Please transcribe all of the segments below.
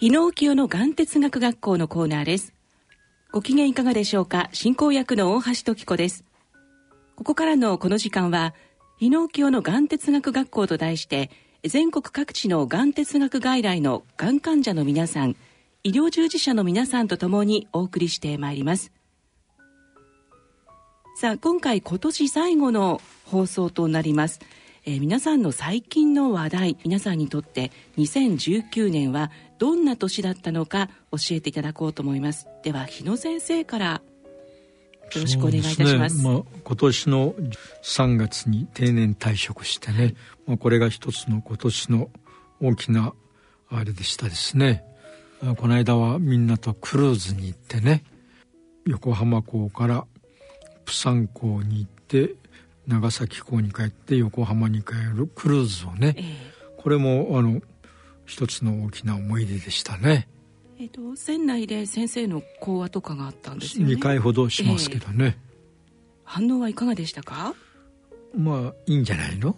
日野清の眼哲学学校のコーナーです。ご機嫌いかがでしょうか？進行役の大橋時子です。ここからのこの時間は日野清の眼哲学学校と題して全国各地のがん哲学外来のがん患者の皆さん医療従事者の皆さんとともにお送りしてまいります。さあ今回今年最後の放送となります。えー、皆さんの最近の話題皆さんにとって2019年はどんな年だったのか教えていただこうと思います。では日野先生から。よろしくお願いいたします、ね、まあ、今年の3月に定年退職してね、まあ、これが一つの今年の大きなあれでしたですね。この間はみんなとクルーズに行ってね横浜港からプサン港に行って長崎港に帰って横浜に帰るクルーズをね、えー、これもあの一つの大きな思い出でしたね。えっ、ー、と船内で先生の講話とかがあったんですよね。2回ほどしますけどね。えー、反応はいかがでしたか？まあいいんじゃないの？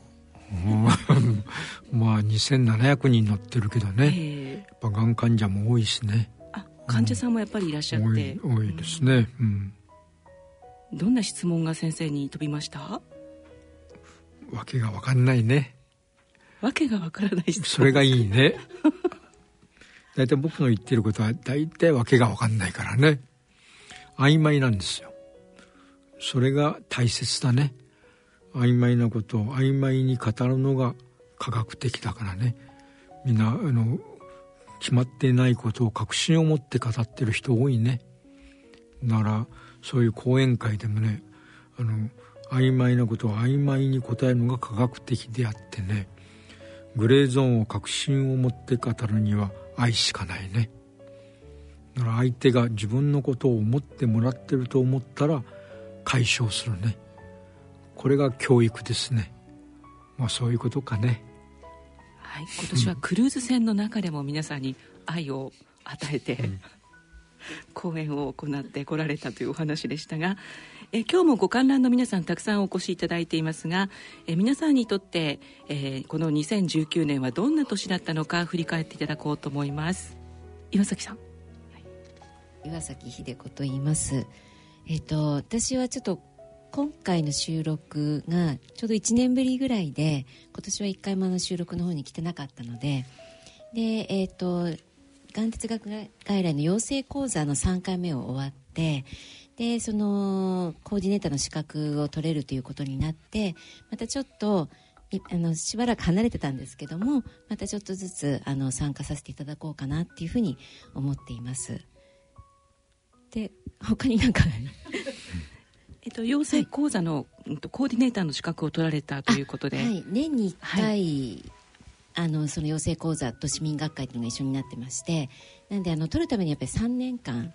まあ2700人乗ってるけどね、えー、やっぱがん患者も多いしねあ患者さんもやっぱりいらっしゃって、多い多いですね、うん、どんな質問が先生に飛びました？わけがわかんないねわけがわからないそれがいいね。大体僕の言ってることは大体わけがわかんないからね。曖昧なんですよ。それが大切だね。曖昧なことを曖昧に語るのが科学的だからね。みんなあの決まってないことを確信を持って語ってる人多いね。ならそういう講演会でもねあの曖昧なことを曖昧に答えるのが科学的であってね。グレーゾーンを確信を持って語るには愛しかないね。だから相手が自分のことを思ってもらってると思ったら解消するね。これが教育ですね。まあそういうことかね。はい今年はクルーズ船の中でも皆さんに愛を与えて、うん、講演を行ってこられたというお話でしたがえ今日もご観覧の皆さんたくさんお越しいただいていますがえ皆さんにとって、えー、この2019年はどんな年だったのか振り返っていただこうと思います。岩崎さん、はい、岩崎秀子と言います。えっ、ー、と私はちょっと今回の収録がちょうど1年ぶりぐらいで今年は1回もの収録の方に来てなかったのででえっ、ー、とがん哲学外来の養成講座の3回目を終わってでそのコーディネーターの資格を取れるということになってまたちょっとあのしばらく離れてたんですけどもまたちょっとずつあの参加させていただこうかなっていうふうに思っています。で他になんか えっと、養成講座の、はい、コーディネーターの資格を取られたということで、はい、年に1回、はい、あのその養成講座と市民学会というのが一緒になってましてなんであの取るためにやっぱり3年間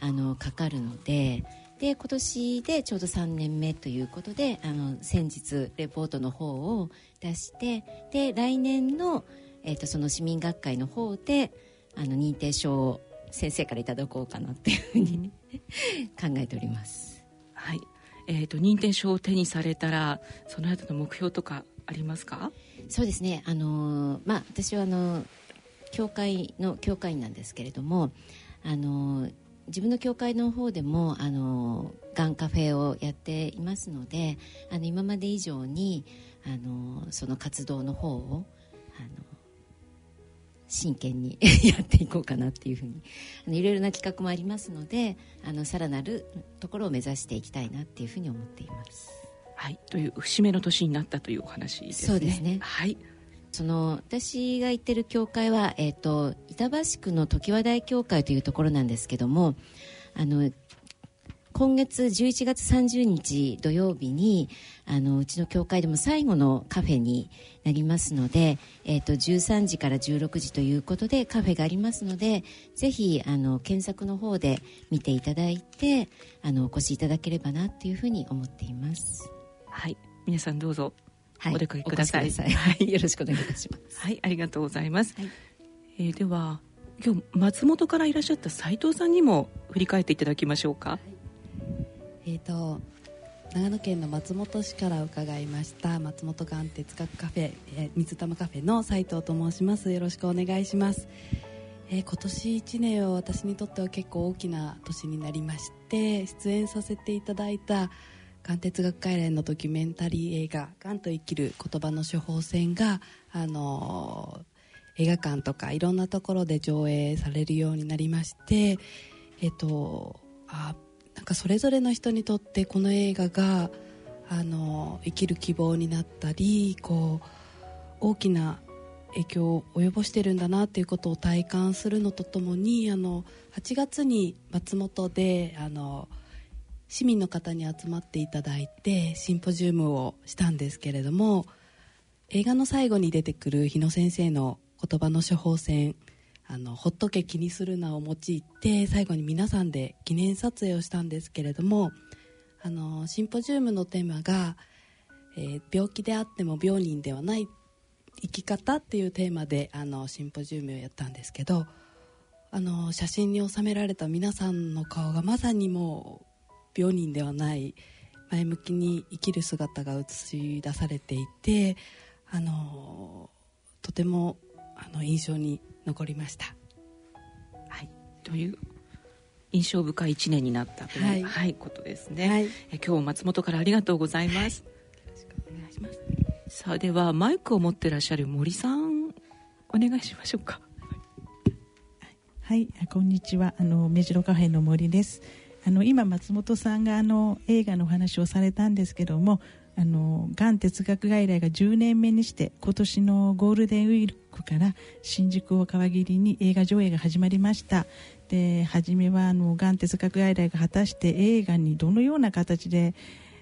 あのかかるのでで今年でちょうど3年目ということであの先日レポートの方を出してで来年の、えーと、その市民学会の方であの認定証を先生からいただこうかなっていうふうに 考えております。はい。えーと、認定証を手にされたらその後の目標とかありますか？そうですね、あのまあ、私はあの教会の教会員なんですけれども、あの自分の教会の方でもあのがんカフェをやっていますのであの今まで以上にあのその活動の方をあの真剣に やっていこうかなっていうふうにあのいろいろな企画もありますのであのさらなるところを目指していきたいなっていうふうに思っています。はい、という節目の年になったというお話ですね。そうですね。はい。その私が行ってる教会は、えーと、板橋区の常盤台教会というところなんですけどもあの今月11月30日土曜日にあのうちの教会でも最後のカフェになりますので、えーと、13時から16時ということでカフェがありますのでぜひあの検索の方で見ていただいてあのお越しいただければなというふうに思っています。はい皆さんどうぞ、お出かけください。はい、よろしくお願いいたします。はい、ありがとうございます。はい、えー、では今日松本からいらっしゃった斉藤さんにも振り返っていただきましょうか。はい、えっ、ー、と長野県の松本市から伺いました松本がん哲学カフェ、えー、水玉カフェの斉藤と申します。よろしくお願いします。えー、今年1年は私にとっては結構大きな年になりまして出演させていただいたがん哲学会連のドキュメンタリー映画「がんと生きる言葉の処方箋が」あの、映画館とかいろんなところで上映されるようになりましてえっ、とあなんかそれぞれの人にとってこの映画があの生きる希望になったりこう大きな影響を及ぼしてるんだなっていうことを体感するのとともにあの8月に松本であの市民の方に集まっていただいてシンポジウムをしたんですけれども映画の最後に出てくる日野先生の言葉の処方箋あのほっとけ気にするなを用いて最後に皆さんで記念撮影をしたんですけれどもあのシンポジウムのテーマが、えー、病気であっても病人ではない生き方っていうテーマであのシンポジウムをやったんですけどあの写真に収められた皆さんの顔がまさにもう病人ではない前向きに生きる姿が映し出されていてあのとてもあの印象に残りました。はい、という印象深い1年になったという、はい、はい、ことですね、はい、え今日松本からありがとうございます、よろしくお願いします。さあではマイクを持ってらっしゃる森さんお願いしましょうか。はい。こんにちは。あの目白カフェの森ですあの今松本さんがあの映画のお話をされたんですけどもあのがん哲学外来が10年目にして今年のゴールデンウィークから新宿を皮切りに映画上映が始まりました。で初めはあのがん哲学外来が果たして映画にどのような形で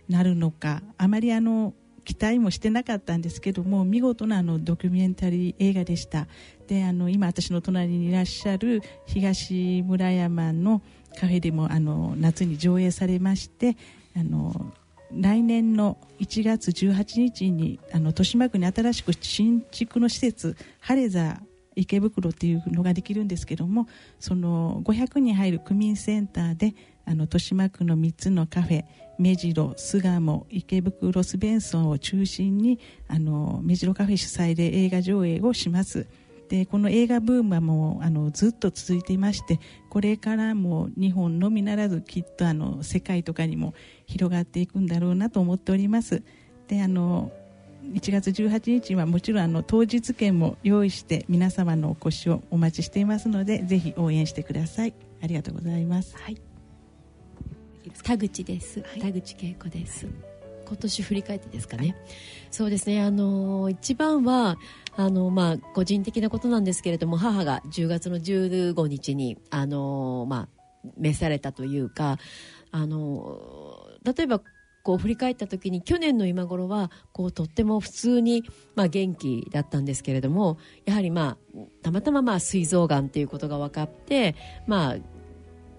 なるのかあまりあの期待もしてなかったんですけども見事なあのドキュメンタリー映画でした。であの今私の隣にいらっしゃる東村山のカフェでもあの夏に上映されましてあの来年の1月18日にあの豊島区に新しく新築の施設ハレザ池袋っていうのができるんですけどもその500人入る区民センターであの豊島区の3つのカフェ目白巣鴨池袋スベンソンを中心にあの目白カフェ主催で映画上映をします。でこの映画ブームはもうあのずっと続いていましてこれからも日本のみならずきっとあの世界とかにも広がっていくんだろうなと思っております。であの1月18日はもちろんあの当日券も用意して皆様のお越しをお待ちしていますのでぜひ応援してください。ありがとうございます、はい、田口です、はい、田口恵子です、今年振り返ってですかね、そうですね。あの一番はあの、まあ、個人的なことなんですけれども母が10月の15日にあの、まあ、召されたというかあの例えばこう振り返った時に去年の今頃はこうとっても普通に、まあ、元気だったんですけれどもやはり、まあ、たまたままあ膵臓がんということが分かって、まあ、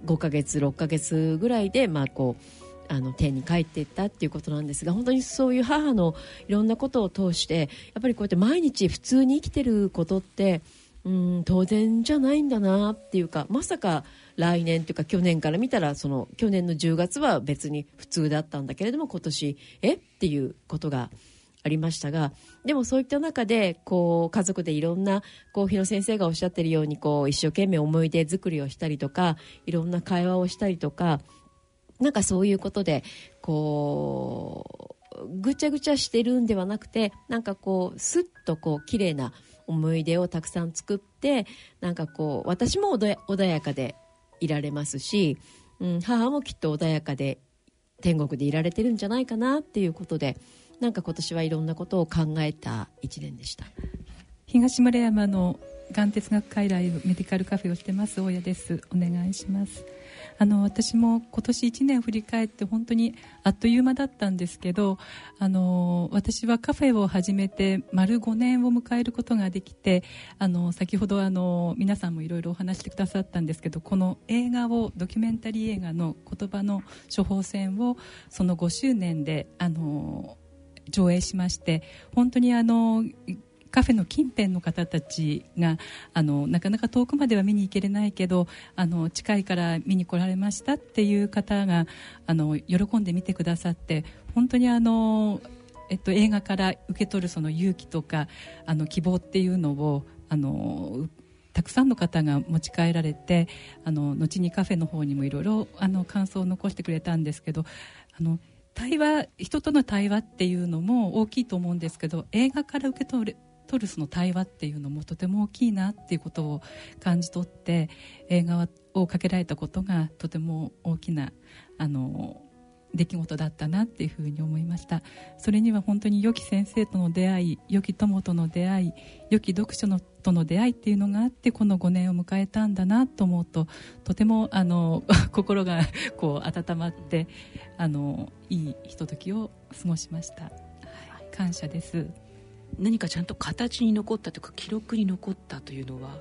5ヶ月6ヶ月ぐらいで、まあ、こうあの天に帰っていったっていうことなんですが本当にそういう母のいろんなことを通してやっぱりこうやって毎日普通に生きてることってうん当然じゃないんだなっていうかまさか来年というか去年から見たらその去年の10月は別に普通だったんだけれども今年え？っていうことがありましたがでもそういった中でこう家族でいろんなこう日野先生がおっしゃってるようにこう一生懸命思い出作りをしたりとかいろんな会話をしたりとかなんかそういうことでこうぐちゃぐちゃしてるんではなくてなんかこうすっとこう綺麗な思い出をたくさん作ってなんかこう私も穏やかでいられますし、うん、母もきっと穏やかで天国でいられてるんじゃないかなっていうことでなんか今年はいろんなことを考えた1年でした。東村山のがん哲学会来メディカルカフェをしてます大家です。お願いします。あの私も今年1年振り返って本当にあっという間だったんですけどあの私はカフェを始めて丸5年を迎えることができてあの先ほどあの皆さんもいろいろお話してくださったんですけどこの映画をドキュメンタリー映画の言葉の処方箋をその5周年であの上映しまして本当にあのカフェの近辺の方たちがあのなかなか遠くまでは見に行けれないけどあの近いから見に来られましたっていう方があの喜んで見てくださって本当にあの、えっと、映画から受け取るその勇気とかあの希望っていうのをあのたくさんの方が持ち帰られてあの後にカフェの方にもいろいろあの感想を残してくれたんですけどあの対話人との対話っていうのも大きいと思うんですけど映画から受け取る取るその対話っていうのもとても大きいなっていうことを感じ取って映画をかけられたことがとても大きなあの出来事だったなっていうふうに思いました。それには本当に良き先生との出会い良き友との出会い良き読書のとの出会いっていうのがあってこの5年を迎えたんだなと思うととてもあの 心がこう温まってあのいいひとときを過ごしました、感謝です。何かちゃんと形に残ったというか記録に残ったというのは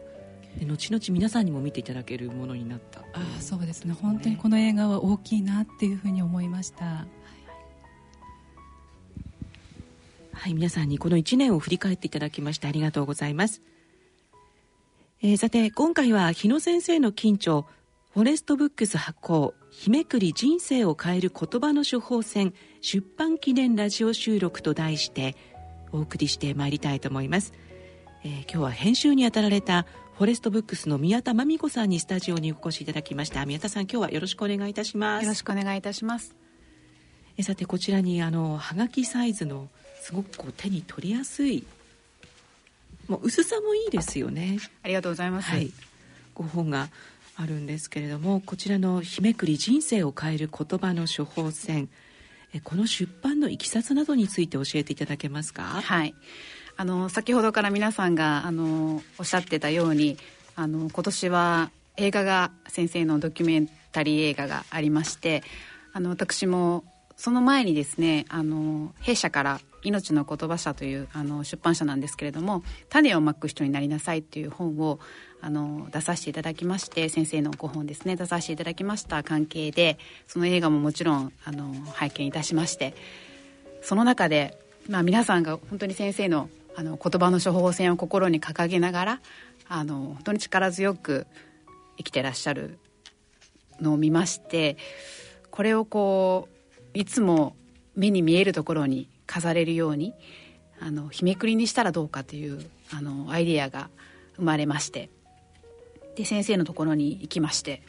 で後々皆さんにも見ていただけるものになった。あそうですね。本当にこの映画は大きいなっていうふうに思いました、はい、はい、皆さんにこの1年を振り返っていただきましてありがとうございます、えー、さて今回は日野先生の緊張フォレストブックス発行日めくり人生を変える言葉の処方箋出版記念ラジオ収録と題してお送りしてまいりたいと思います、えー、今日は編集に当たられたフォレストブックスの宮田真美子さんにスタジオにお越しいただきました。宮田さん今日はよろしくお願いいたします。よろしくお願いいたします。えさてこちらにあのはがきサイズのすごくこう手に取りやすいもう薄さもいいですよね。ありがとうございます、はい、ご本があるんですけれどもこちらの「日めくり人生を変える言葉の処方箋」この出版のいきさつなどについて教えていただけますか？はい。あの先ほどから皆さんがあのおっしゃってたようにあの今年は映画が先生のドキュメンタリー映画がありましてあの私もその前にですねあの弊社から命の言葉社というあの出版社なんですけれども「種をまく人になりなさい」という本をあの出させていただきまして先生のご本ですね出させていただきました関係でその映画ももちろんあの拝見いたしましてその中で、まあ、皆さんが本当に先生のあの言葉の処方箋を心に掲げながらあの本当に力強く生きてらっしゃるのを見ましてこれをこういつも目に見えるところに飾れるようにあの日めくりにしたらどうかというあのアイデアが生まれましてで先生のところに行きまして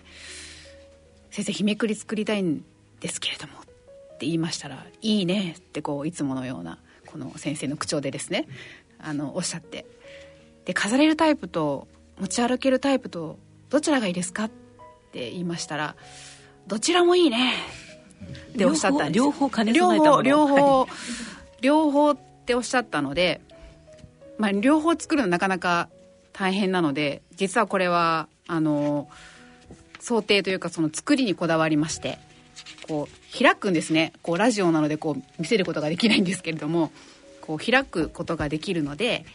「先生日めくり作りたいんですけれども」って言いましたら「いいね」ってこういつものようなこの先生の口調でですねあのおっしゃってで飾れるタイプと持ち歩けるタイプとどちらがいいですかって言いましたらどちらもいいねっておっしゃったんです。両方兼ね備えたもの。両方両方、っておっしゃったので、まあ、両方作るのなかなか大変なので実はこれはあの想定というかその作りにこだわりましてこう開くんですね。こうラジオなのでこう見せることができないんですけれどもこう開くことができるので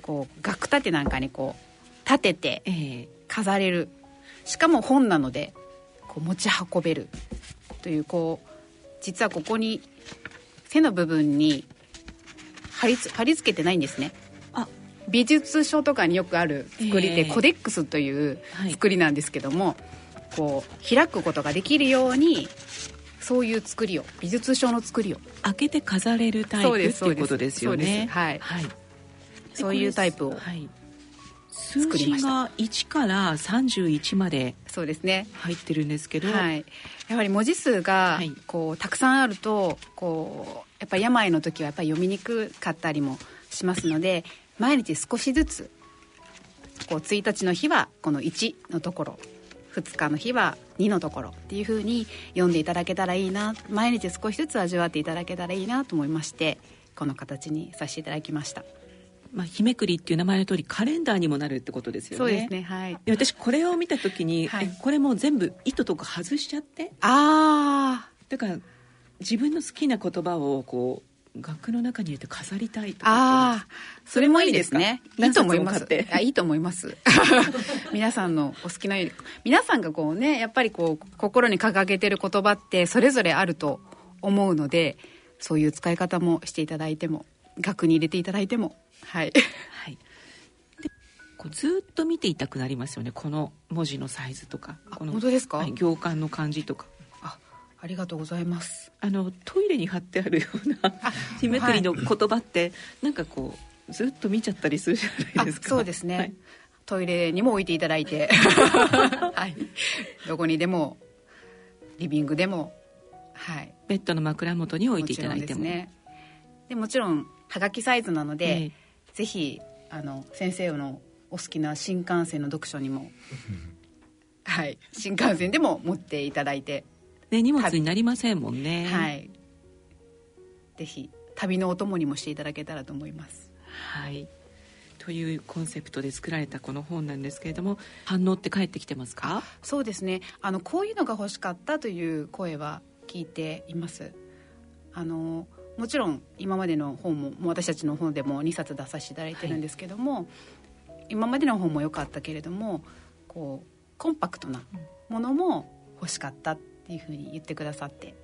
こう額立てなんかにこう立てて飾れる。しかも本なのでこう持ち運べるというこう実はここに背の部分に貼り貼り付けてないんですね。あ。美術書とかによくある作りで、えー、コデックスという作りなんですけども、はい、こう開くことができるようにそういう作りを美術書の作りを開けて飾れるタイプっていうことですよね。はい、はい、そういうタイプを、はい、数字が1から31までそうですね。入ってるんですけど、はい、やはり文字数がこうたくさんあるとこうやっぱり病の時はやっぱり読みにくかったりもしますので毎日少しずつこう1日の日はこの1のところ2日の日は2のところっていうふうに読んでいただけたらいいな毎日少しずつ味わっていただけたらいいなと思いましてこの形にさせていただきました。まあ、日めくりっていう名前の通りカレンダーにもなるってことですよね。そうですね。はい。私これを見た時に、はい、これも全部糸とか外しちゃって。ああ。だから自分の好きな言葉をこう額の中に入れて飾りたいとかああそれもいいですねいいと思いますあいいと思います 皆さんのお好きなように皆さんがこうねやっぱりこう心に掲げてる言葉ってそれぞれあると思うのでそういう使い方もしていただいても額に入れていただいてもはい、はい、でこうずっと見ていたくなりますよね。この文字のサイズとか。この本当ですか、はい、行間の感じとか。ありがとうございます。あのトイレに貼ってあるような日めくりの言葉って、はい、なんかこうずっと見ちゃったりするじゃないですか。そうですね、はい、トイレにも置いていただいて、はい、どこにでもリビングでも、はい、ベッドの枕元に置いていただいても。ね。でもちろんはがきサイズなので、えー、ぜひあの先生のお好きな新幹線の読書にも はい新幹線でも持っていただいてね荷物になりませんもんね。はい。ぜひ旅のお供にもしていただけたらと思います。はい。というコンセプトで作られたこの本なんですけれども反応って返ってきてますか？そうですね。あのこういうのが欲しかったという声は聞いています。あのもちろん今までの本も私たちの本でも2冊出させていただいてるんですけども、はい、今までの本も良かったけれどもこうコンパクトなものも欲しかったっていうふうに言ってくださって、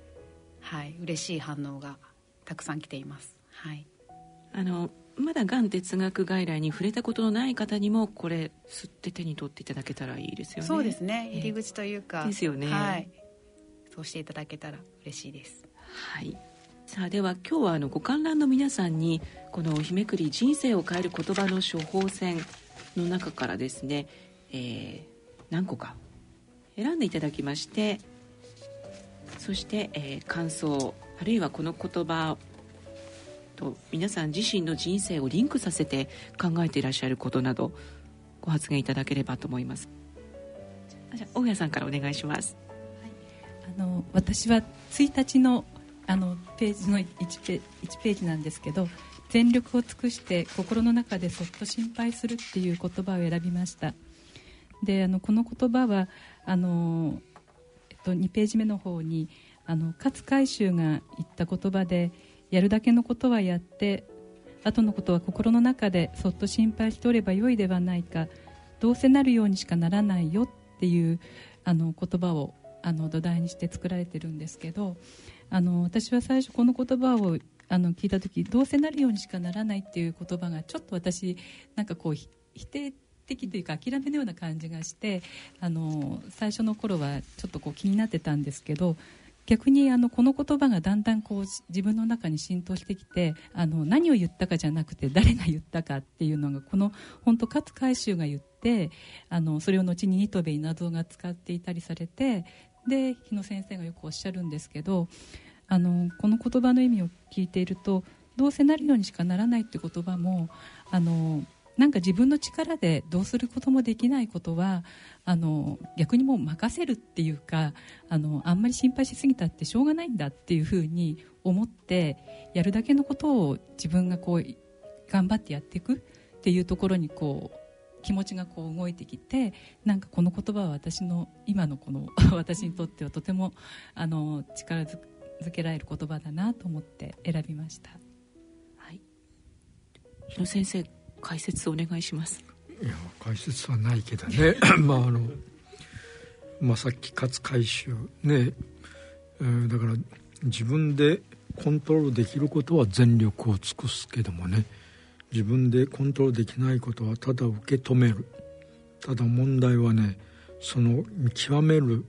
はい、嬉しい反応がたくさん来ています。はい、あのまだがん哲学外来に触れたことのない方にもこれ吸って手に取っていただけたらいいですよね。そうですね。入り口というか、えー、ですよね。はい。そうしていただけたら嬉しいです。はいさあでは今日はあのご観覧の皆さんにこの日めくり人生を変える言葉の処方箋の中からですね、えー、何個か選んでいただきましてそして、えー、感想あるいはこの言葉と皆さん自身の人生をリンクさせて考えていらっしゃることなどご発言いただければと思います。大家さんからお願いします、はい、あの私は1日のあのページの 1, ペ1ページなんですけど全力を尽くして心の中でそっと心配するっていう言葉を選びました。であのこの言葉はあの、えっと、2ページ目の方にあの勝海舟が言った言葉でやるだけのことはやって後のことは心の中でそっと心配しておればよいではないかどうせなるようにしかならないよっていうあの言葉をあの土台にして作られてるんですけどあの私は最初この言葉をあの聞いた時どうせなるようにしかならないっていう言葉がちょっと私なんかこう否定的というか諦めのような感じがしてあの最初の頃はちょっとこう気になってたんですけど逆にあのこの言葉がだんだんこう自分の中に浸透してきてあの何を言ったかじゃなくて誰が言ったかっていうのがこの本当勝海舟が言ってあのそれを後に新渡戸稲造が使っていたりされてで日野先生がよくおっしゃるんですけどあのこの言葉の意味を聞いているとどうせなるようにしかならないって言葉もあのなんか自分の力でどうすることもできないことはあの逆にもう任せるっていうかあのあんまり心配しすぎたってしょうがないんだっていうふうに思ってやるだけのことを自分がこう頑張ってやっていくっていうところにこう気持ちがこう動いてきてなんかこの言葉は私の今のこの 私にとってはとてもあの力づけられる言葉だなと思って選びました。はい、日野先生解説お願いします。いや解説はないけどね。まああのまあさっき勝回収ね、えー、だから自分でコントロールできることは全力を尽くすけどもね自分でコントロールできないことはただ受け止める。ただ問題はねその見極める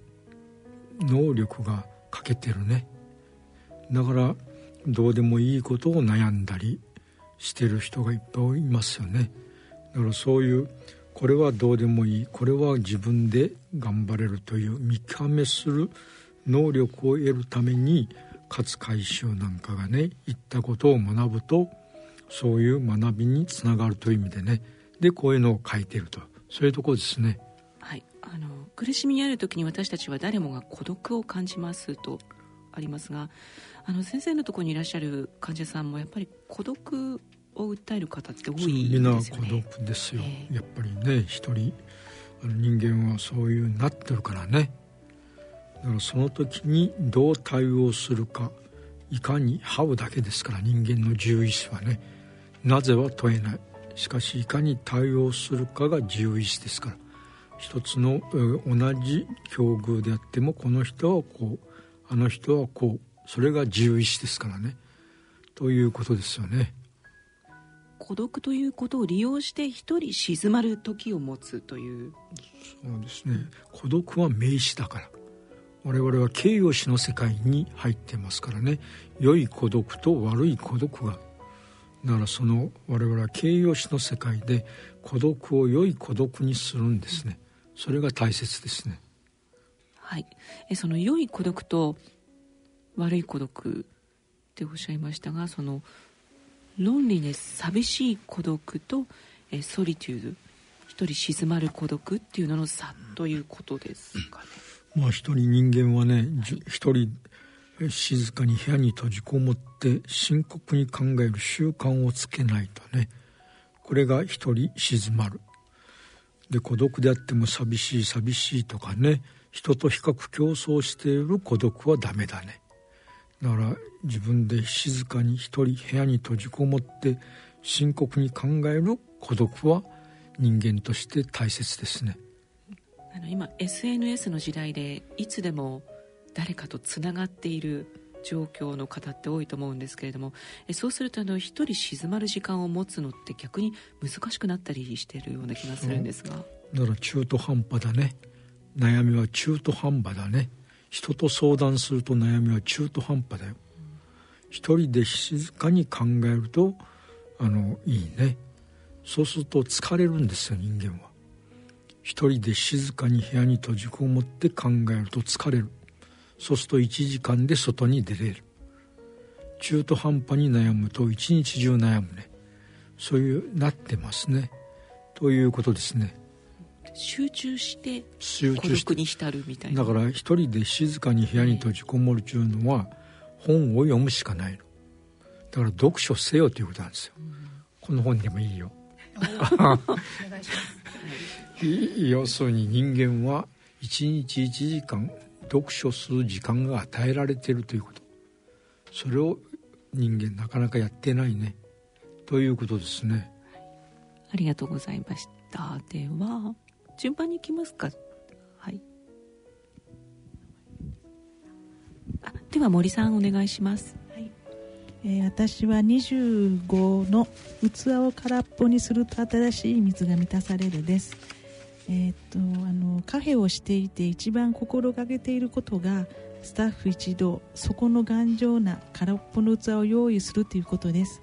能力が欠けてるね。だからどうでもいいことを悩んだりしてる人がいっぱいいますよね。だからそういうこれはどうでもいいこれは自分で頑張れるという見極めする能力を得るために勝海舟なんかがね言ったことを学ぶとそういう学びにつながるという意味でね。でこういうのを書いてると。そういうところですね。はい。あの苦しみにある時に私たちは誰もが孤独を感じますとありますがあの先生のところにいらっしゃる患者さんもやっぱり孤独を訴える方って多いですよね。みんな孤独ですよ、えー、やっぱりね一人人間はそういうなってるからね。だからその時にどう対応するかいかに這うだけですから人間の獣医師はねなぜは問えない。しかしいかに対応するかが獣医師ですから。一つの同じ境遇であってもこの人はこうあの人はこうそれが獣医師ですからね。ということですよね。孤独ということを利用して一人静まる時を持つという。そうですね。孤独は名詞だから。我々は形容詞の世界に入ってますからね。良い孤独と悪い孤独がだからその我々は形容詞の世界で孤独を良い孤独にするんですね。それが大切ですね。はい。えその良い孤独と悪い孤独っておっしゃいましたがそのロンリネス寂しい孤独とえソリテュード一人静まる孤独っていうのの差ということですかね、まあ一人人間はね一人静かに部屋に閉じこもって深刻に考える習慣をつけないとね。これが一人静まる。で孤独であっても寂しい寂しいとかね。人と比較競争している孤独はダメだね。だから自分で静かに一人部屋に閉じこもって深刻に考える孤独は人間として大切ですね。あの今 SNS の時代でいつでも誰かとつながっている状況の方って多いと思うんですけれどもえそうするとあの一人静まる時間を持つのって逆に難しくなったりしているような気がするんですが、だから中途半端だね。悩みは中途半端だね。人と相談すると悩みは中途半端だよ、一人で静かに考えるとあのいいね。そうすると疲れるんですよ人間は。一人で静かに部屋に閉じこもって考えると疲れる。そうすると1時間で外に出れる。中途半端に悩むと一日中悩むね。そういうなってますね。ということですね。集中して孤独に浸るみたいな。だから一人で静かに部屋に閉じこもるというのは本を読むしかないの。だから読書せよということなんですよ、うん、この本でもいいよ。要す。るに人間は一日1時間読書する時間が与えられているということ。それを人間なかなかやってないね。ということですね。ありがとうございました。では順番にいきますか。はい。あでは森さんお願いします。はい。えー、私は25の器を空っぽにすると新しい水が満たされるですえー、っとあのカフェをしていて一番心がけていることがスタッフ一同底の頑丈な空っぽの器を用意するということです。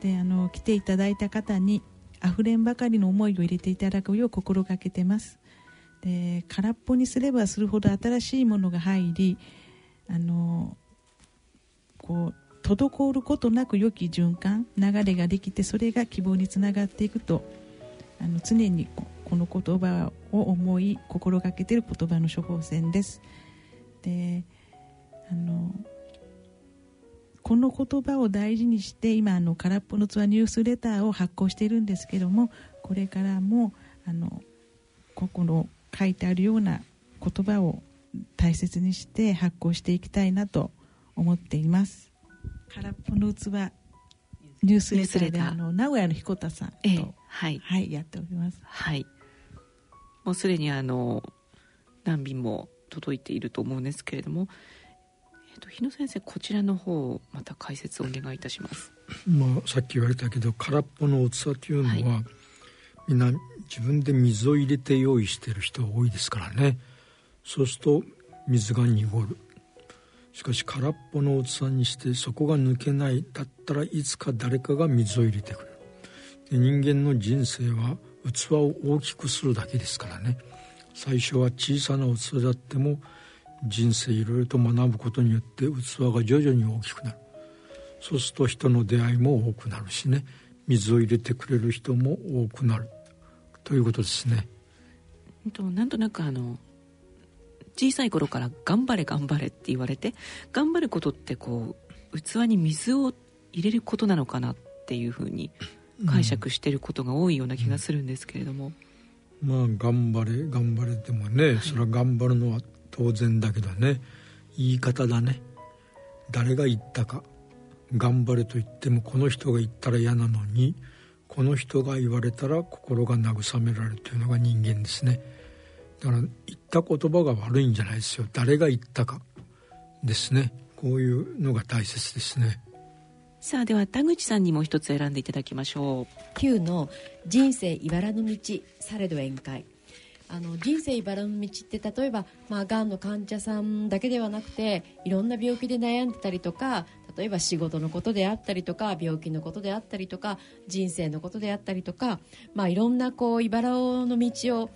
であの来ていただいた方にあふれんばかりの思いを入れていただくよう心がけてます。で空っぽにすればするほど新しいものが入りあのこう滞ることなく良き循環流れができてそれが希望につながっていくとあの常にこの言葉を思い心がけている言葉の処方箋です。であのこの言葉を大事にして今あの空っぽのツアーニュースレターを発行しているんですけどもこれからもあのここの書いてあるような言葉を大切にして発行していきたいなと思っています。空っぽの器ニュースレターであの名古屋の彦田さんと、ええ、はい、はい、やっております。はいもうすでにあの何便も届いていると思うんですけれども、えーと、日野先生こちらの方また解説をお願いいたします、まあ、さっき言われたけど空っぽの器というのは、はい、みんな自分で水を入れて用意してる人が多いですからね。そうすると水が濁る。しかし空っぽの器にして底が抜けないだったらいつか誰かが水を入れてくれる。で人間の人生は器を大きくするだけですからね。最初は小さな器であっても人生いろいろと学ぶことによって器が徐々に大きくなる。そうすると人の出会いも多くなるしね。水を入れてくれる人も多くなる。ということですね。なんとなくあの小さい頃から「頑張れ頑張れ」って言われて頑張ることってこう器に水を入れることなのかなっていうふうに解釈してることが多いような気がするんですけれども、うん、まあ頑張れ頑張れでもね、はい、それは頑張るのは当然だけどね言い方だね。誰が言ったか頑張れと言ってもこの人が言ったら嫌なのにこの人が言われたら心が慰められるというのが人間ですね。だから言った言葉が悪いんじゃないですよ。誰が言ったかですね。こういうのが大切ですねさあでは田口さんにも一つ選んでいただきましょう。9の人生茨の道されど宴会。あの人生茨の道って例えば、まあ、がんの患者さんだけではなくていろんな病気で悩んでたりとか例えば仕事のことであったりとか病気のことであったりとか人生のことであったりとか、まあ、いろんなこう茨の道を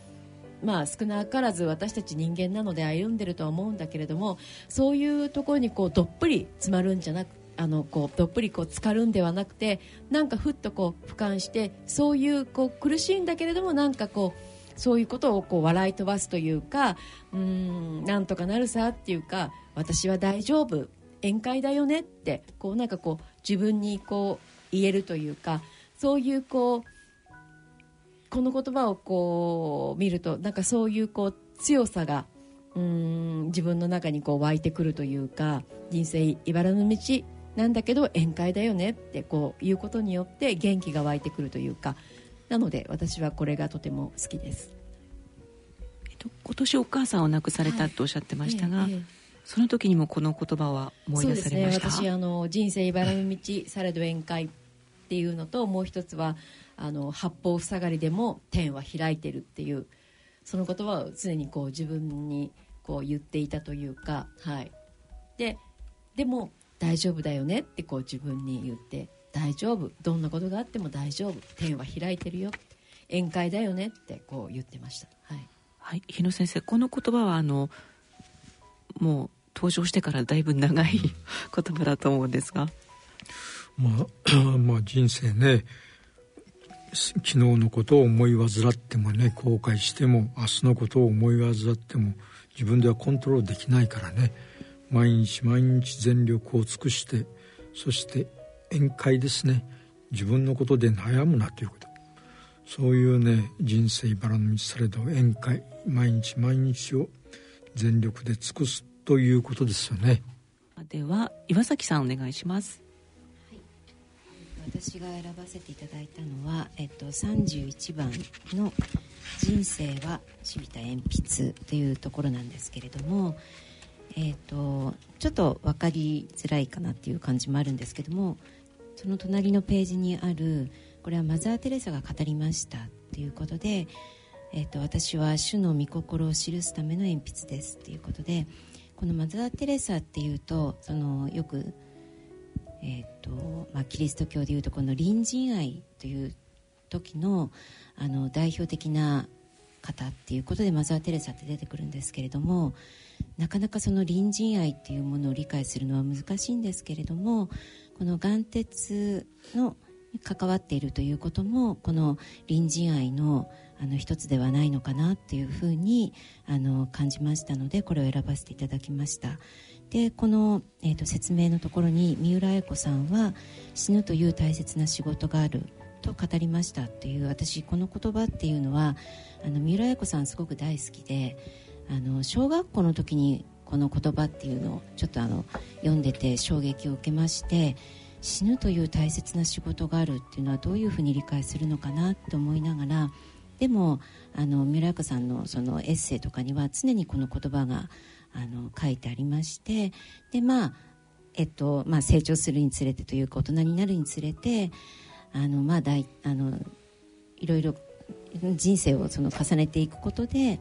まあ、少なからず私たち人間なので歩んでるとは思うんだけれどもそういうところにこうどっぷり詰まるんじゃなくあのこうどっぷりこう浸かるんではなくてなんかふっとこう俯瞰してそういうこう苦しいんだけれどもなんかこうそういうことをこう笑い飛ばすというかうんなんとかなるさっていうか私は大丈夫宴会だよねってこうなんかこう自分にこう言えるというかそういうこうこの言葉をこう見るとなんかそういうこう強さがうん自分の中にこう湧いてくるというか人生茨の道なんだけど宴会だよねってこういうことによって元気が湧いてくるというか。なので私はこれがとても好きです、えっと、今年お母さんを亡くされたとおっしゃってましたが、はいええ、その時にもこの言葉は思い出されました、ね、私あの人生茨の道されど宴会っていうのともう一つはあの八方塞がりでも天は開いてるっていうその言葉を常にこう自分にこう言っていたというか、はい、ででも大丈夫だよねってこう自分に言って大丈夫どんなことがあっても大丈夫天は開いてるよ宴会だよねってこう言ってました。はい、はい、日野先生この言葉はあのもう登場してからだいぶ長い 言葉だと思うんですが。まあ まあ人生ね昨日のことを思い患ってもね後悔しても明日のことを思い患っても自分ではコントロールできないからね毎日毎日全力を尽くしてそして宴会ですね。自分のことで悩むなということ。そういうね人生バラの道されど宴会毎日毎日を全力で尽くすということですよね。では岩崎さんお願いします。私が選ばせていただいたのは、えっと、31番の「人生はちびた鉛筆」というところなんですけれども、えっと、ちょっと分かりづらいかなっていう感じもあるんですけどもその隣のページにあるこれはマザー・テレサが語りましたということで、えっと、私は主の御心を記すための鉛筆ですということでこのマザー・テレサっていうとそのよくえーとまあ、キリスト教でいうとこの隣人愛という時のあの代表的な方っていうことでマザー・テレサって出てくるんですけれどもなかなかその隣人愛っていうものを理解するのは難しいんですけれどもこの眼鉄の関わっているということもこの隣人愛のあの一つではないのかなっていうふうにあの感じましたのでこれを選ばせていただきました。でこの、えーと、説明のところに三浦綾子さんは死ぬという大切な仕事があると語りましたっていう私この言葉っていうのはあの三浦綾子さんすごく大好きであの小学校の時にこの言葉っていうのをちょっとあの読んでて衝撃を受けまして死ぬという大切な仕事があるっていうのはどういうふうに理解するのかなと思いながらでもあの三浦綾子さんのそのエッセイとかには常にこの言葉があの書いてありましてで、まあえっとまあ、成長するにつれてというか大人になるにつれてあの、まあ、だいあのいろいろ人生をその重ねていくことで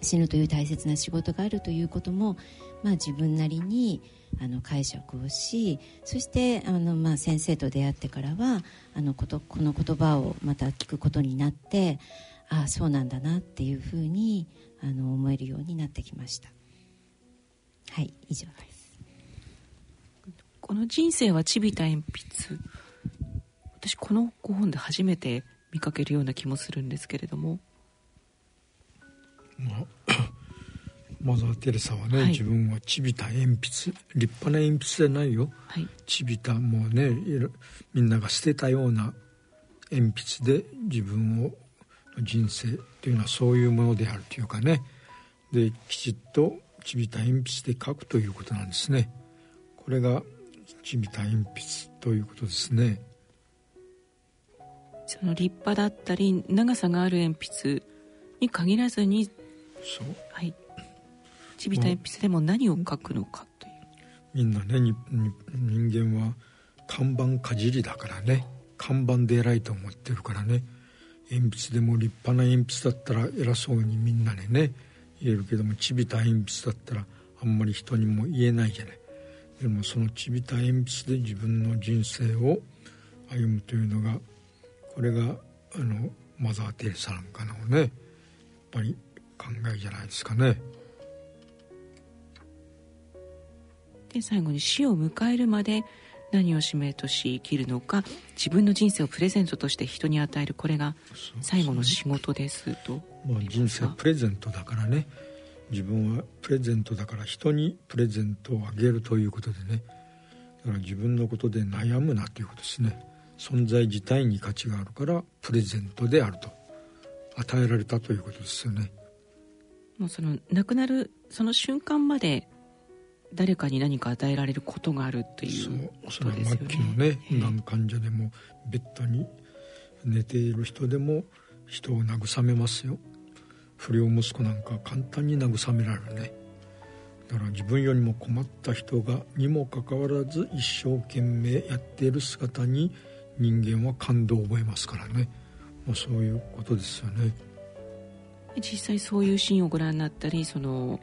死ぬという大切な仕事があるということも、まあ、自分なりにあの解釈をしそしてあの、まあ、先生と出会ってからはあのことこの言葉をまた聞くことになってああそうなんだなっていうふうにあの思えるようになってきました。はい以上ですこの「人生はちびた鉛筆」私このご本で初めて見かけるような気もするんですけれども。まあ マザー・テレサはね、はい、自分はちびた鉛筆立派な鉛筆じゃないよ、はい、ちびたもうねみんなが捨てたような鉛筆で自分を人生というのはそういうものであるというかね。できちっとちびた鉛筆で書くということなんですね。これがちびた鉛筆ということですねその立派だったり長さがある鉛筆に限らずにそう？はい。ちびた鉛筆でも何を書くのかという。みんなね人間は看板かじりだからね。看板で偉いと思ってるからね。鉛筆でも立派な鉛筆だったら偉そうにみんなにね言えるけどもちびた鉛筆だったらあんまり人にも言えないじゃない。でもそのちびた鉛筆で自分の人生を歩むというのがこれがあのマザー・テレサなんかのねやっぱり考えじゃないですかね。で最後に死を迎えるまで何を使命とし生きるのか自分の人生をプレゼントとして人に与えるこれが最後の仕事です。とまあ、人生はプレゼントだからね。自分はプレゼントだから人にプレゼントをあげるということでね。だから自分のことで悩むなということですね存在自体に価値があるからプレゼントであると。与えられたということですよね。もうその亡くなるその瞬間まで誰かに何か与えられることがあるというこそれはとですよね。末期のねがん患者でもベッドに寝ている人でも人を慰めますよ。不良息子なんか簡単に慰められるね。だから自分よりも困った人がにもかかわらず一生懸命やっている姿に人間は感動を覚えますからね。もうそういうことですよね。実際そういうシーンをご覧になったりその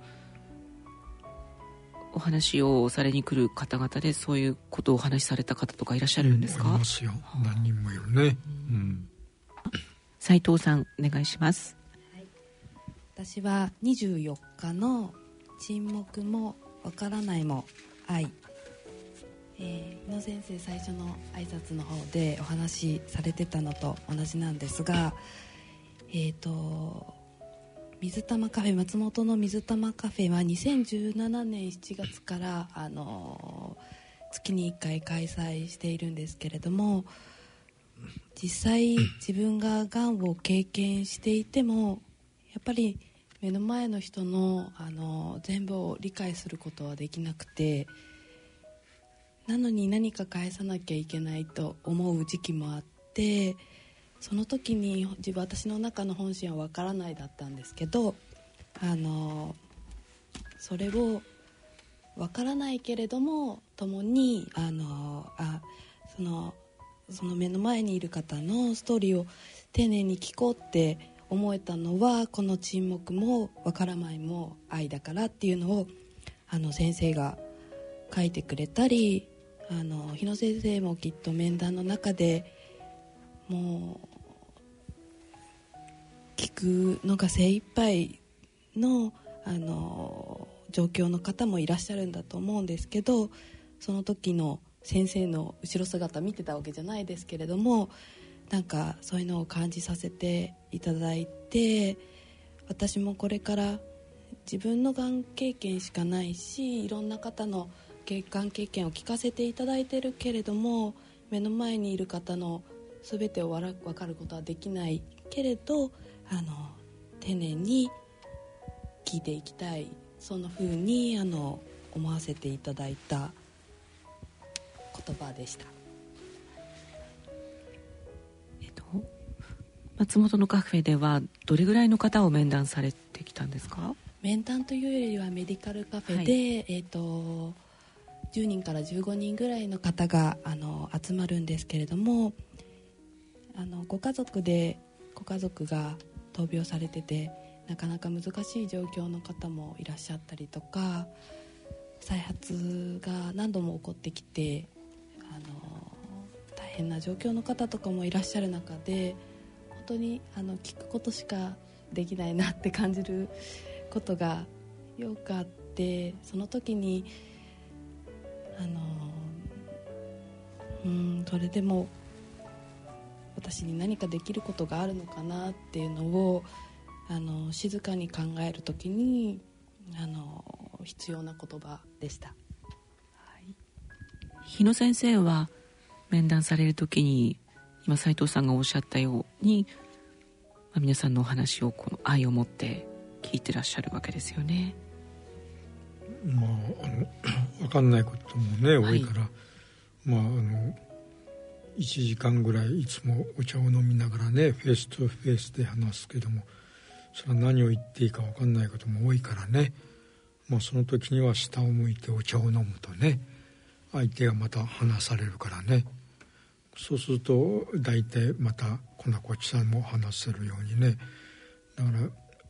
お話をされに来る方々でそういうことをお話しされた方とかいらっしゃるんですうんいかますよ。何人もいるね。うん。斉藤さんお願いします。私は24日の「沈黙もわからないも愛」えー、日野先生最初の挨拶の方でお話しされてたのと同じなんですがえっ、と水玉カフェ松本の水玉カフェは2017年7月から、あのー月に1回開催しているんですけれども実際自分ががんを経験していてもやっぱり目の前の人のあの全部を理解することはできなくてなのに何か返さなきゃいけないと思う時期もあってその時に自分私の中の本心は分からないだったんですけどあのそれを分からないけれども共にあのあそのその目の前にいる方のストーリーを丁寧に聞こうって思えたのはこの沈黙も分からないも愛だからっていうのをあの先生が書いてくれたりあの日野先生もきっと面談の中でもう聞くのが精一杯のあの状況の方もいらっしゃるんだと思うんですけどその時の先生の後ろ姿見てたわけじゃないですけれどもなんかそういうのを感じさせていただいて私もこれから自分のがん経験しかないしいろんな方のがん経験を聞かせていただいてるけれども目の前にいる方の全てをわら分かることはできないけれどあの丁寧に聞いていきたい。そんな風にあの思わせていただいた言葉でした。えっと松本のカフェではどれぐらいの方を面談されてきたんですか？面談というよりはメディカルカフェで、はい。えー、と10人から15人ぐらいの方があの集まるんですけれどもあのご家族でご家族が闘病されててなかなか難しい状況の方もいらっしゃったりとか再発が何度も起こってきてあの大変な状況の方とかもいらっしゃる中で本当にあの聞くことしかできないなって感じることがよくあってその時にあのうんそれでも私に何かできることがあるのかなっていうのをあの静かに考える時にあの必要な言葉でした。はい。日野先生は面談される時に今斉藤さんがおっしゃったように、ま皆さんのお話をこの愛を持って聞いてらっしゃるわけですよね。まああの 分かんないこともね多いから、まああの1時間ぐらいいつもお茶を飲みながらねフェイスとフェイスで話すけどもそれは何を言っていいか分かんないことも多いからね、まあ、その時には下を向いてお茶を飲むとね相手がまた話されるからね。そうすると大体またこんなこちさんも話せるようにね。だから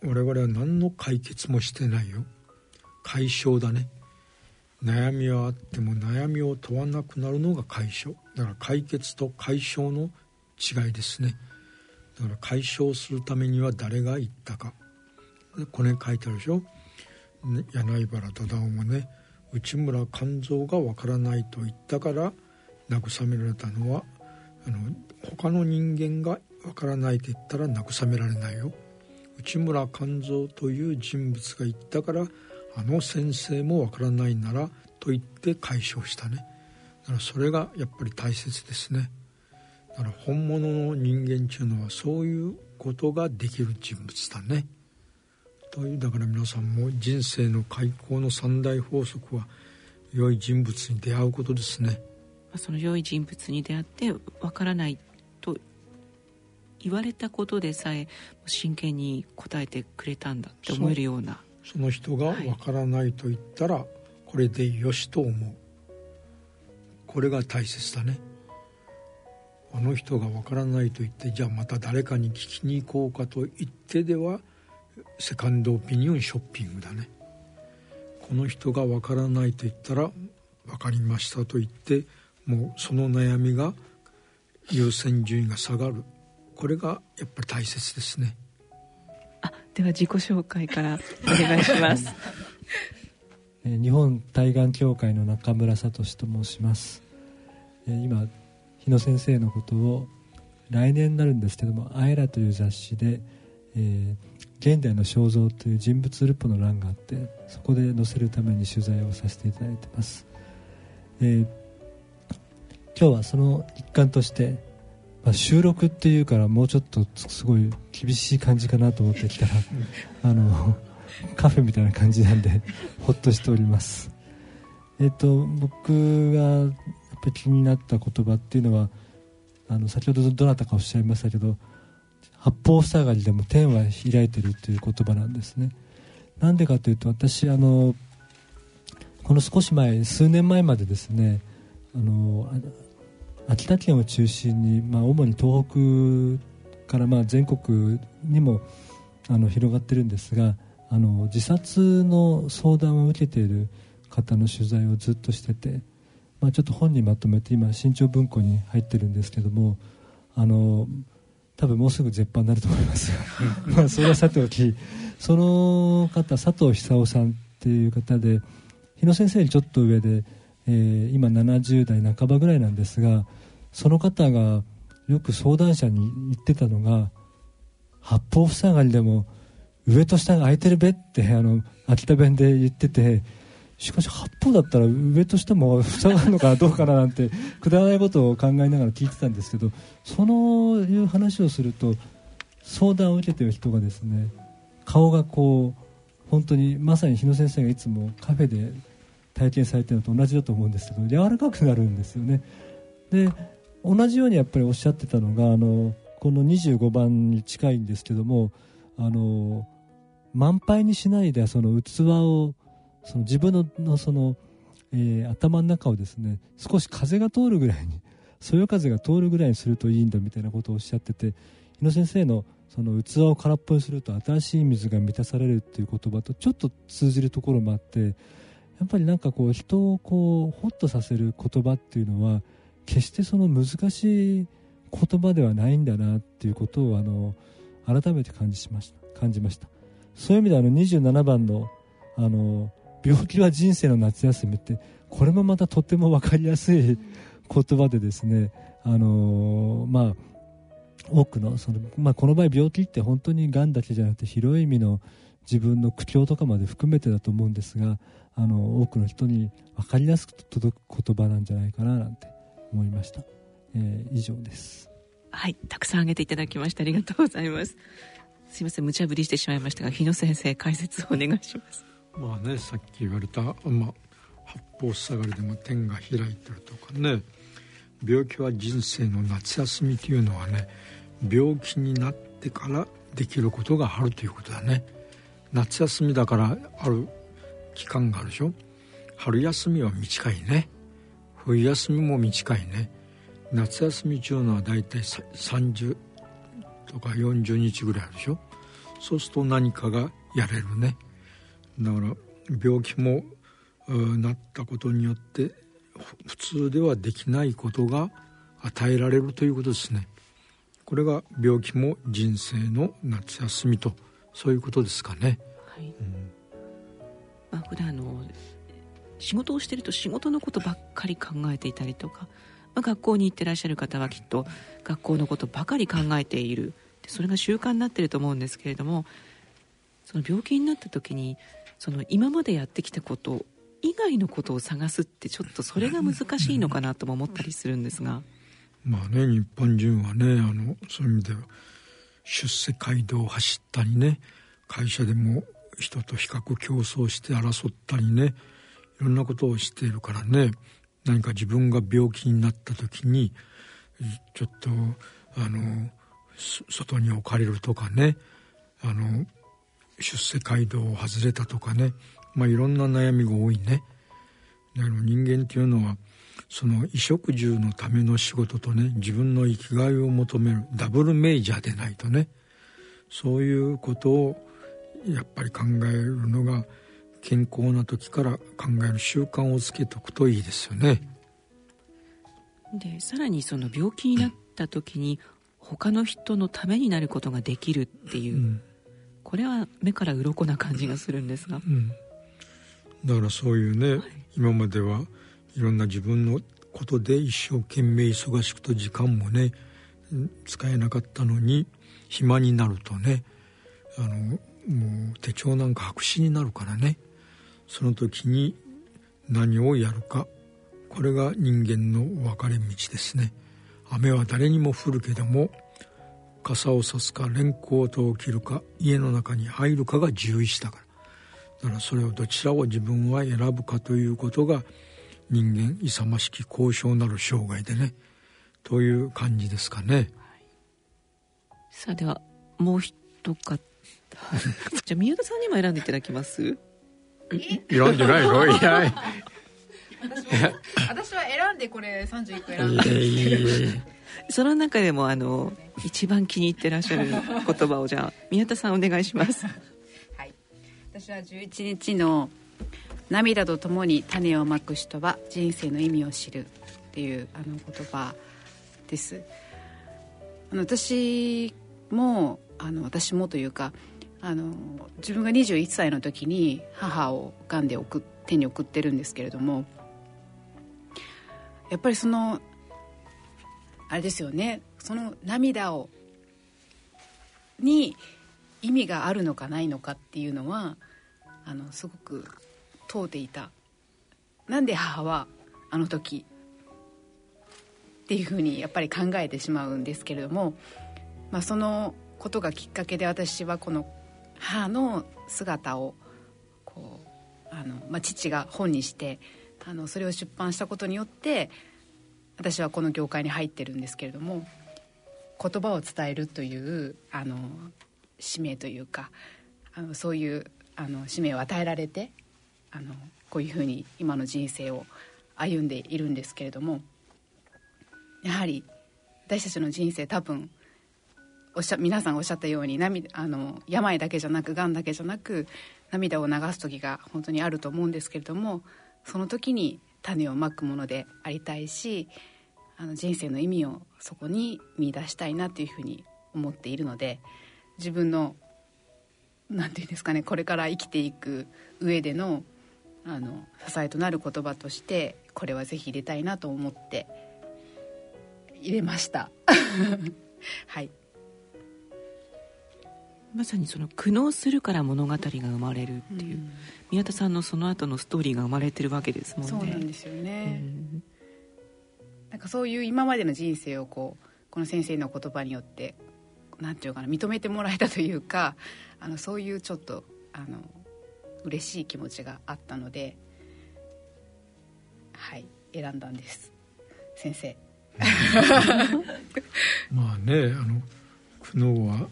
我々は何の解決もしてないよ解消だね。悩みはあっても悩みを問わなくなるのが解消。だから解決と解消の違いですね。だから解消するためには誰が言ったか。これ書いてあるでしょ。柳原忠夫もね内村勘三がわからないと言ったから慰められたのはあの他の人間がわからないと言ったら慰められないよ。内村勘三という人物が言ったからあの先生もわからないならと言って解消したね。だからそれがやっぱり大切ですね。だから本物の人間っていうのはそういうことができる人物だね。というだから皆さんも人生の開口の三大法則は良い人物に出会うことですね。その良い人物に出会ってわからないと言われたことでさえ真剣に答えてくれたんだって思えるような。その人がわからないと言ったら、これでよしと思う。これが大切だね。あの人がわからないと言ってじゃあまた誰かに聞きに行こうかと言ってではセカンドオピニオンショッピングだね。この人がわからないと言ったら分かりましたと言ってもうその悩みが優先順位が下がる。これがやっぱり大切ですね。あでは自己紹介からお願いします。日本対がん協会の中村聡と申します。今日野先生のことを来年になるんですけども「あえら」という雑誌で、えー現代の肖像という人物ルポの欄があってそこで載せるために取材をさせていただいてます、えー、今日はその一環として、まあ、収録っていうからもうちょっとすごい厳しい感じかなと思ってきたらあのカフェみたいな感じなんでほっとしております。えっ、ー、と僕がやっぱり気になった言葉っていうのはあの先ほどどなたかおっしゃいましたけど八方塞がりでも天は開いてるという言葉なんですね。なんでかというと私あのこの少し前数年前までですねあの秋田県を中心に、まあ、主に東北からまあ全国にもあの広がってるんですがあの自殺の相談を受けている方の取材をずっとしてて、まあ、ちょっと本にまとめて今新潮文庫に入ってるんですけどもあの多分もうすぐ絶版になると思います。まあそれはさておきその方佐藤久夫さんっていう方で日野先生よりちょっと上で、えー、今70代半ばぐらいなんですがその方がよく相談者に言ってたのが八方塞がりでも上と下が空いてるべってあの秋田弁で言っててしかし八方だったら上と下も塞がるのかどうかななんてくだらないことを考えながら聞いてたんですけどそのいう話をすると相談を受けてる人がですね顔がこう本当にまさに日野先生がいつもカフェで体験されてるのと同じだと思うんですけど柔らかくなるんですよね。で同じようにやっぱりおっしゃってたのがあのこの25番に近いんですけどもあの満杯にしないでその器をその自分ののその、えー、頭の中をですね少し風が通るぐらいに そよ風が通るぐらいにするといいんだみたいなことをおっしゃってて日野先生のその器を空っぽにすると新しい水が満たされるっていう言葉とちょっと通じるところもあってやっぱりなんかこう人をこうホッとさせる言葉っていうのは決してその難しい言葉ではないんだなっていうことをあの改めて感じしました。感じました。そういう意味であの27番のあの病気は人生の夏休みってこれもまたとても分かりやすい言葉でですね、あの、まあ、多くのその、まあ、この場合病気って本当にがんだけじゃなくて広い意味の自分の苦境とかまで含めてだと思うんですがあの多くの人に分かりやすく届く言葉なんじゃないかななんて思いました、えー、以上です。はいたくさん挙げていただきましてありがとうございます。すいません無茶ぶりしてしまいましたが日野先生解説をお願いします。まあねさっき言われた、まあ、八方塞がりでも天が開いてるとかね病気は人生の夏休みというのはね病気になってからできることがあるということだね。夏休みだからある期間があるでしょ。春休みは短いね。冬休みも短いね。夏休み中のは大体30とか40日ぐらいあるでしょ。そうすると何かがやれるね。だから病気もなったことによって普通ではできないことが与えられるということですね。これが病気も人生の夏休みとそういうことですかね、はい。うん。まあ、普段の仕事をしてると仕事のことばっかり考えていたりとか、まあ、学校に行ってらっしゃる方はきっと学校のことばかり考えている。それが習慣になってると思うんですけれどもその病気になった時にその今までやってきたこと以外のことを探すってちょっとそれが難しいのかなとも思ったりするんですが。まあね日本人はねあのそういう意味では出世街道を走ったりね会社でも人と比較競争して争ったりねいろんなことをしているからね何か自分が病気になった時にちょっとあの外に置かれるとかねあの出世街道を外れたとかねまあいろんな悩みが多いね。だから人間っていうのはその衣食住のための仕事とね自分の生きがいを求めるダブルメイジャーでないとねそういうことをやっぱり考えるのが健康な時から考える習慣をつけておくといいですよね。でさらにその病気になった時に他の人のためになることができるっていう、うん、これは目から鱗な感じがするんですが、うん、だからそういうね、はい、今まではいろんな自分のことで一生懸命忙しくと時間もね使えなかったのに暇になるとねあのもう手帳なんか白紙になるからねその時に何をやるかこれが人間の分かれ道ですね。雨は誰にも降るけども傘を差すかレンコートを着るか家の中に入るかが獣医師だから。だからそれをどちらを自分は選ぶかということが人間勇ましき高尚なる生涯でねという感じですかね、はい、さあではもう一方じゃあ 宮田さんにも選んでいただきます？選んでないの？いや。私は選んでこれ31個選んで。その中でもあの一番気に入ってらっしゃる言葉をじゃあ宮田さんお願いします。はい。私は11日の涙とともに種をまく人は人生の意味を知るっていうあの言葉です。あの私もあの私もというかあの自分が21歳の時に母をがんで送手に送ってるんですけれどもやっぱりそのあれですよね。その涙をに意味があるのかないのかっていうのはあのすごく問うていた。なんで母はあの時っていうふうにやっぱり考えてしまうんですけれども、まあ、そのことがきっかけで私はこの母の姿をこうあの、まあ、父が本にしてあのそれを出版したことによって私はこの業界に入ってるんですけれども言葉を伝えるというあの使命というかあのそういうあの使命を与えられてあのこういうふうに今の人生を歩んでいるんですけれどもやはり私たちの人生多分おっしゃ皆さんおっしゃったように涙あの病だけじゃなくがんだけじゃなく涙を流す時が本当にあると思うんですけれどもその時に種をまくものでありたいしあの人生の意味をそこに見出したいなというふうに思っているので自分の何て言うんですかねこれから生きていく上でのあの支えとなる言葉としてこれはぜひ入れたいなと思って入れました。はい。まさにその苦悩するから物語が生まれるっていう、うん、宮田さんのその後のストーリーが生まれてるわけですもんね。そうなんですよね、うん、なんかそういう今までの人生をこうこの先生の言葉によってなんていうかな認めてもらえたというかあのそういうちょっとあの嬉しい気持ちがあったのではい選んだんです。先生。まあねあの苦悩は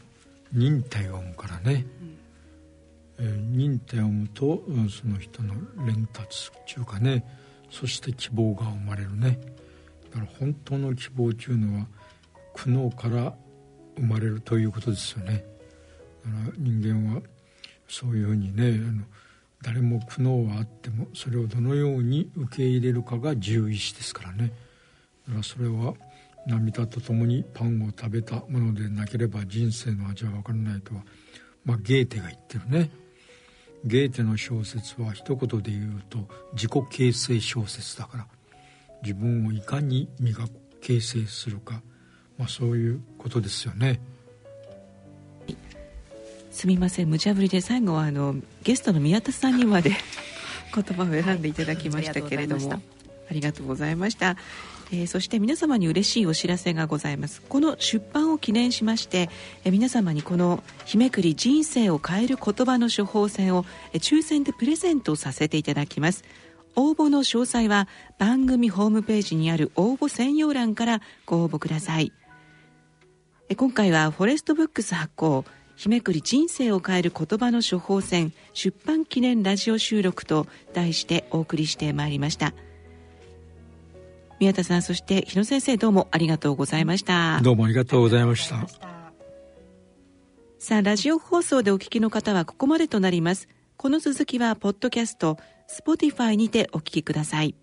忍耐を生むからね、うん、えー、忍耐を生むとその人の連達っていうかね。そして希望が生まれるね。だから本当の希望というのは苦悩から生まれるということですよね。だから人間はそういうふうにねあの誰も苦悩はあってもそれをどのように受け入れるかが自由意志ですからねだからそれは涙とともにパンを食べたものでなければ人生の味は分からないとは、まあ、ゲーテが言ってるねゲーテの小説は一言で言うと自己形成小説だから自分をいかに磨く形成するか、まあ、そういうことですよね。すみません。無茶ぶりで最後はあのゲストの宮田さんにまで 言葉を選んでいただきましたけれども、はい、ありがとうございました、えー、そして皆様に嬉しいお知らせがございます。この出版を記念しまして、えー、皆様にこの日めくり人生を変える言葉の処方箋を、えー、抽選でプレゼントさせていただきます。応募の詳細は番組ホームページにある応募専用欄からご応募ください。今回はフォレストブックス発行日めくり人生を変える言葉の処方箋出版記念ラジオ収録と題してお送りしてまいりました。宮田さんそして日野先生どうもありがとうございました。どうもありがとうございました。さあラジオ放送でお聞きの方はここまでとなりますこの続きはポッドキャスト Spotify にてお聞きください